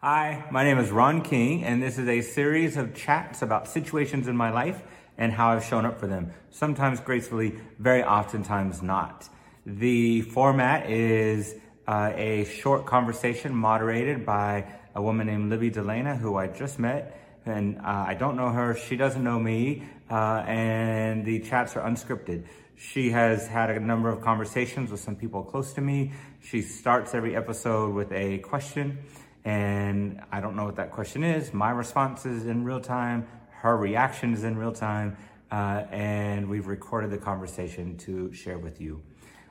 Hi, my name is Ron King, and this is a series of chats about situations in my life and how I've shown up for them. Sometimes gracefully, very oftentimes not. The format is uh, a short conversation moderated by a woman named Libby DeLana, who I just met. And uh, I don't know her, she doesn't know me, uh, and the chats are unscripted. She has had a number of conversations with some people close to me. She starts every episode with a question, and I don't know what that question is. My response is in real time, her reaction is in real time, uh, and we've recorded the conversation to share with you.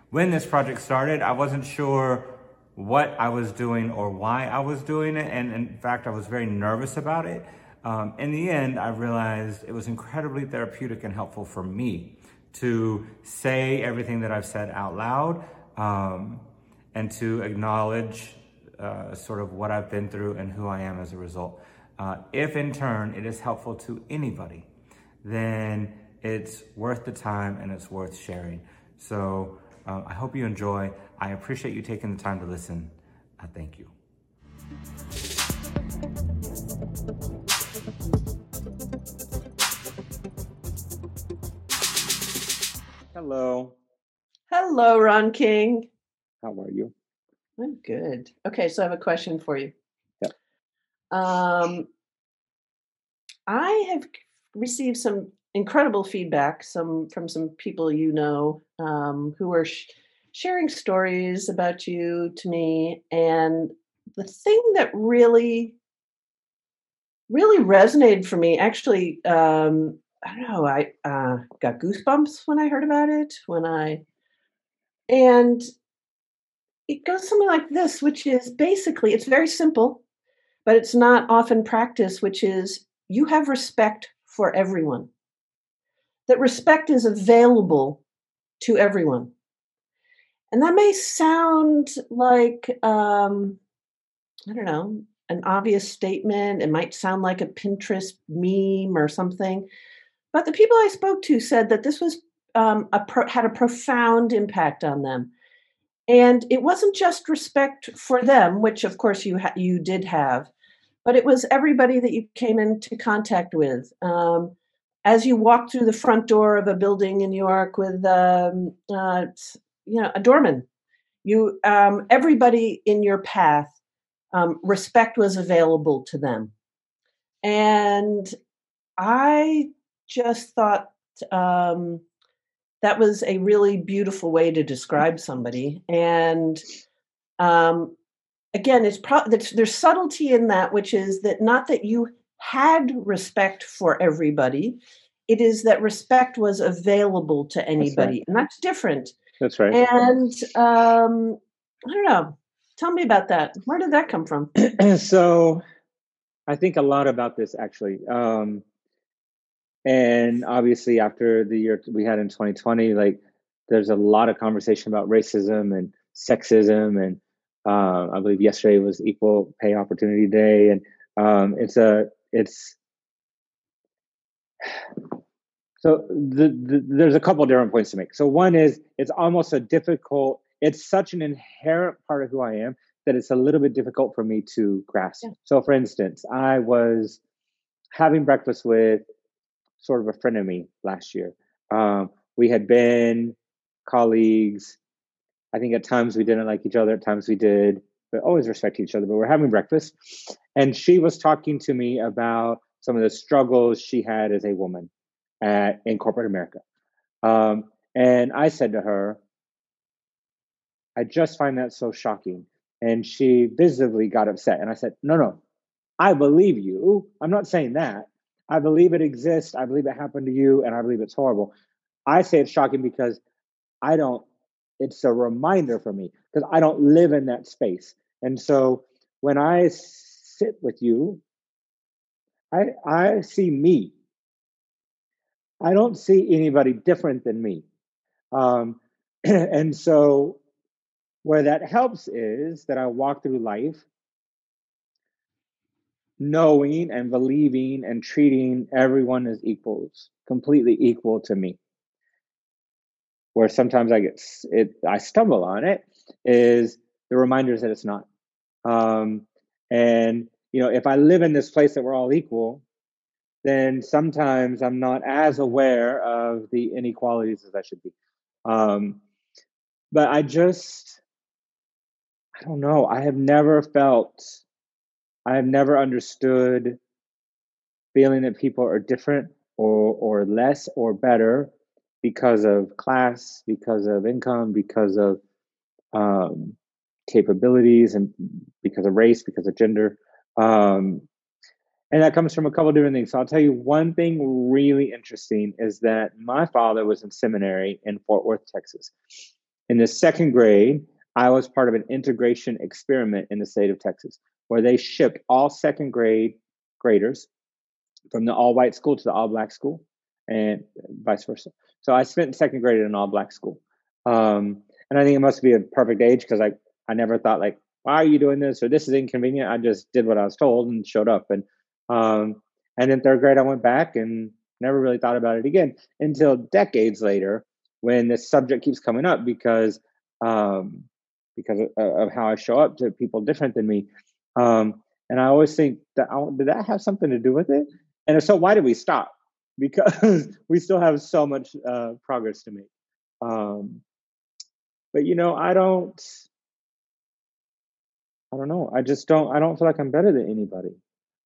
When this project started, I wasn't sure what I was doing or why I was doing it, and in fact, I was very nervous about it. Um, in the end, I realized it was incredibly therapeutic and helpful for me to say everything that I've said out loud um, and to acknowledge uh, sort of what I've been through and who I am as a result. Uh, if in turn it is helpful to anybody, then it's worth the time and it's worth sharing. So uh, I hope you enjoy. I appreciate you taking the time to listen. I thank you. Hello. Hello, Ron King. How are you? I'm good. Okay, so I have a question for you. Yep. Um, I have received some incredible feedback some from some people you know um, who are sh- sharing stories about you to me and the thing that really really resonated for me actually um, i don't know i uh, got goosebumps when i heard about it when i and it goes something like this which is basically it's very simple but it's not often practiced which is you have respect for everyone that respect is available to everyone. And that may sound like, um, I don't know, an obvious statement. It might sound like a Pinterest meme or something. But the people I spoke to said that this was um, a pro- had a profound impact on them. And it wasn't just respect for them, which of course you ha- you did have, but it was everybody that you came into contact with. Um, as you walk through the front door of a building in New York with, um, uh, you know, a doorman, you um, everybody in your path, um, respect was available to them, and I just thought um, that was a really beautiful way to describe somebody, and um, again, it's pro- there's subtlety in that, which is that not that you had respect for everybody. It is that respect was available to anybody, that's right. and that's different. That's right. And um, I don't know. Tell me about that. Where did that come from? so, I think a lot about this actually. Um, and obviously, after the year we had in 2020, like there's a lot of conversation about racism and sexism, and uh, I believe yesterday was Equal Pay Opportunity Day, and um, it's a it's so the, the, there's a couple different points to make. So one is it's almost a difficult. It's such an inherent part of who I am that it's a little bit difficult for me to grasp. Yeah. So for instance, I was having breakfast with sort of a friend of me last year. Um, we had been colleagues. I think at times we didn't like each other. At times we did, but always respect each other. But we're having breakfast, and she was talking to me about some of the struggles she had as a woman at, in corporate America. Um, and I said to her, I just find that so shocking. And she visibly got upset. And I said, No, no, I believe you. I'm not saying that. I believe it exists. I believe it happened to you. And I believe it's horrible. I say it's shocking because I don't, it's a reminder for me because I don't live in that space. And so when I sit with you, I, I see me. I don't see anybody different than me. Um, and so, where that helps is that I walk through life knowing and believing and treating everyone as equals, completely equal to me. Where sometimes I get it, I stumble on it is the reminders that it's not. Um, and you know, if I live in this place that we're all equal, then sometimes I'm not as aware of the inequalities as I should be. Um, but I just, I don't know. I have never felt, I have never understood feeling that people are different or or less or better because of class, because of income, because of um, capabilities, and because of race, because of gender. Um, and that comes from a couple different things. So I'll tell you one thing really interesting is that my father was in seminary in Fort Worth, Texas. In the second grade, I was part of an integration experiment in the state of Texas where they shipped all second grade graders from the all white school to the all black school and vice versa. So I spent second grade in an all black school. Um, and I think it must be a perfect age because I, I never thought like, why are you doing this or this is inconvenient. I just did what I was told and showed up. And um, and in third grade, I went back and never really thought about it again until decades later when this subject keeps coming up because um, because of, of, how I show up to people different than me. Um, and I always think that did that have something to do with it? And if so, why did we stop? Because we still have so much uh, progress to make. Um, but you know, I don't. I don't know. I just don't. I don't feel like I'm better than anybody.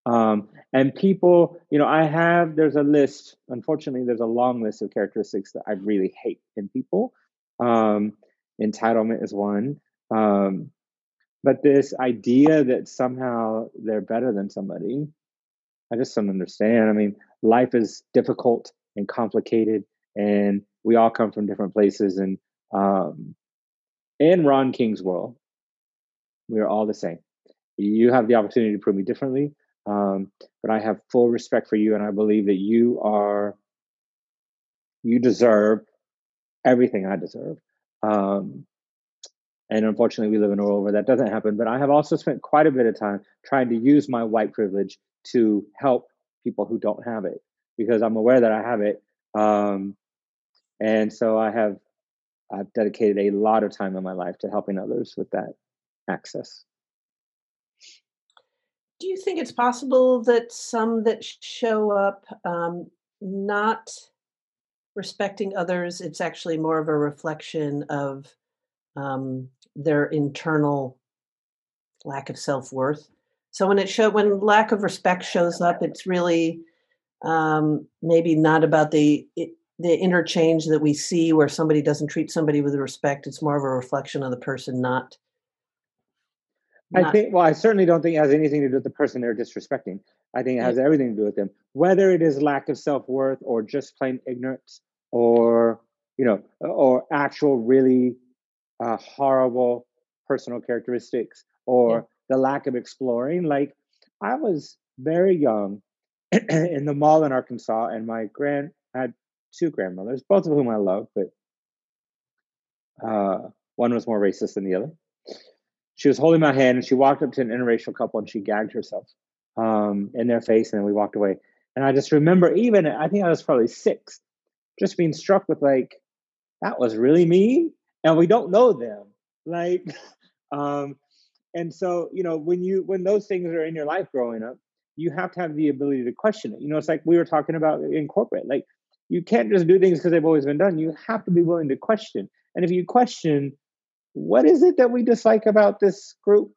Um, and people, you know, I have, there's a list, unfortunately, there's a long list of characteristics that I really hate in people. Um, entitlement is one. Um, but this idea that somehow they're better than somebody, I just don't understand. I mean, life is difficult and complicated, and we all come from different places. And um, in Ron King's world, we are all the same. You have the opportunity to prove me differently. Um, but I have full respect for you, and I believe that you are you deserve everything I deserve. Um, and unfortunately, we live in a world where that doesn't happen. But I have also spent quite a bit of time trying to use my white privilege to help people who don't have it because I'm aware that I have it. Um, and so I have I've dedicated a lot of time in my life to helping others with that access. Do you think it's possible that some that show up um, not respecting others, it's actually more of a reflection of um, their internal lack of self worth? So when it show when lack of respect shows up, it's really um, maybe not about the the interchange that we see where somebody doesn't treat somebody with respect. It's more of a reflection of the person not I think, well, I certainly don't think it has anything to do with the person they're disrespecting. I think it has everything to do with them, whether it is lack of self worth or just plain ignorance or, you know, or actual really uh, horrible personal characteristics or yeah. the lack of exploring. Like, I was very young in the mall in Arkansas, and my grand I had two grandmothers, both of whom I love, but uh, one was more racist than the other she was holding my hand and she walked up to an interracial couple and she gagged herself um, in their face and then we walked away. And I just remember even I think I was probably six, just being struck with like, that was really mean. And we don't know them. Like um, and so, you know, when you when those things are in your life growing up, you have to have the ability to question it. You know, it's like we were talking about in corporate. Like you can't just do things because they've always been done. You have to be willing to question. And if you question, what is it that we dislike about this group?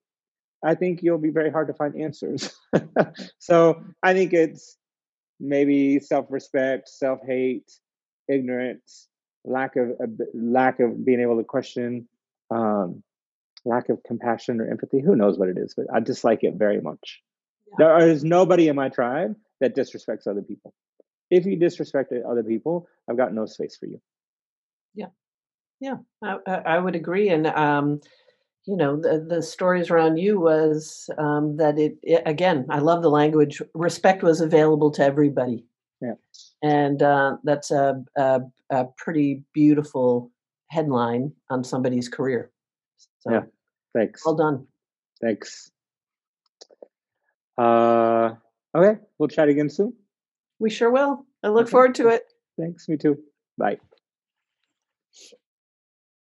I think you'll be very hard to find answers. so I think it's maybe self-respect, self-hate, ignorance, lack of uh, lack of being able to question, um, lack of compassion or empathy. Who knows what it is? But I dislike it very much. Yeah. There is nobody in my tribe that disrespects other people. If you disrespect other people, I've got no space for you. Yeah. Yeah, I, I would agree. And, um, you know, the, the stories around you was um, that it, it, again, I love the language. Respect was available to everybody. Yeah. And uh, that's a, a, a, pretty beautiful headline on somebody's career. So, yeah. Thanks. Well done. Thanks. Uh, okay. We'll chat again soon. We sure will. I look okay. forward to it. Thanks. Me too. Bye.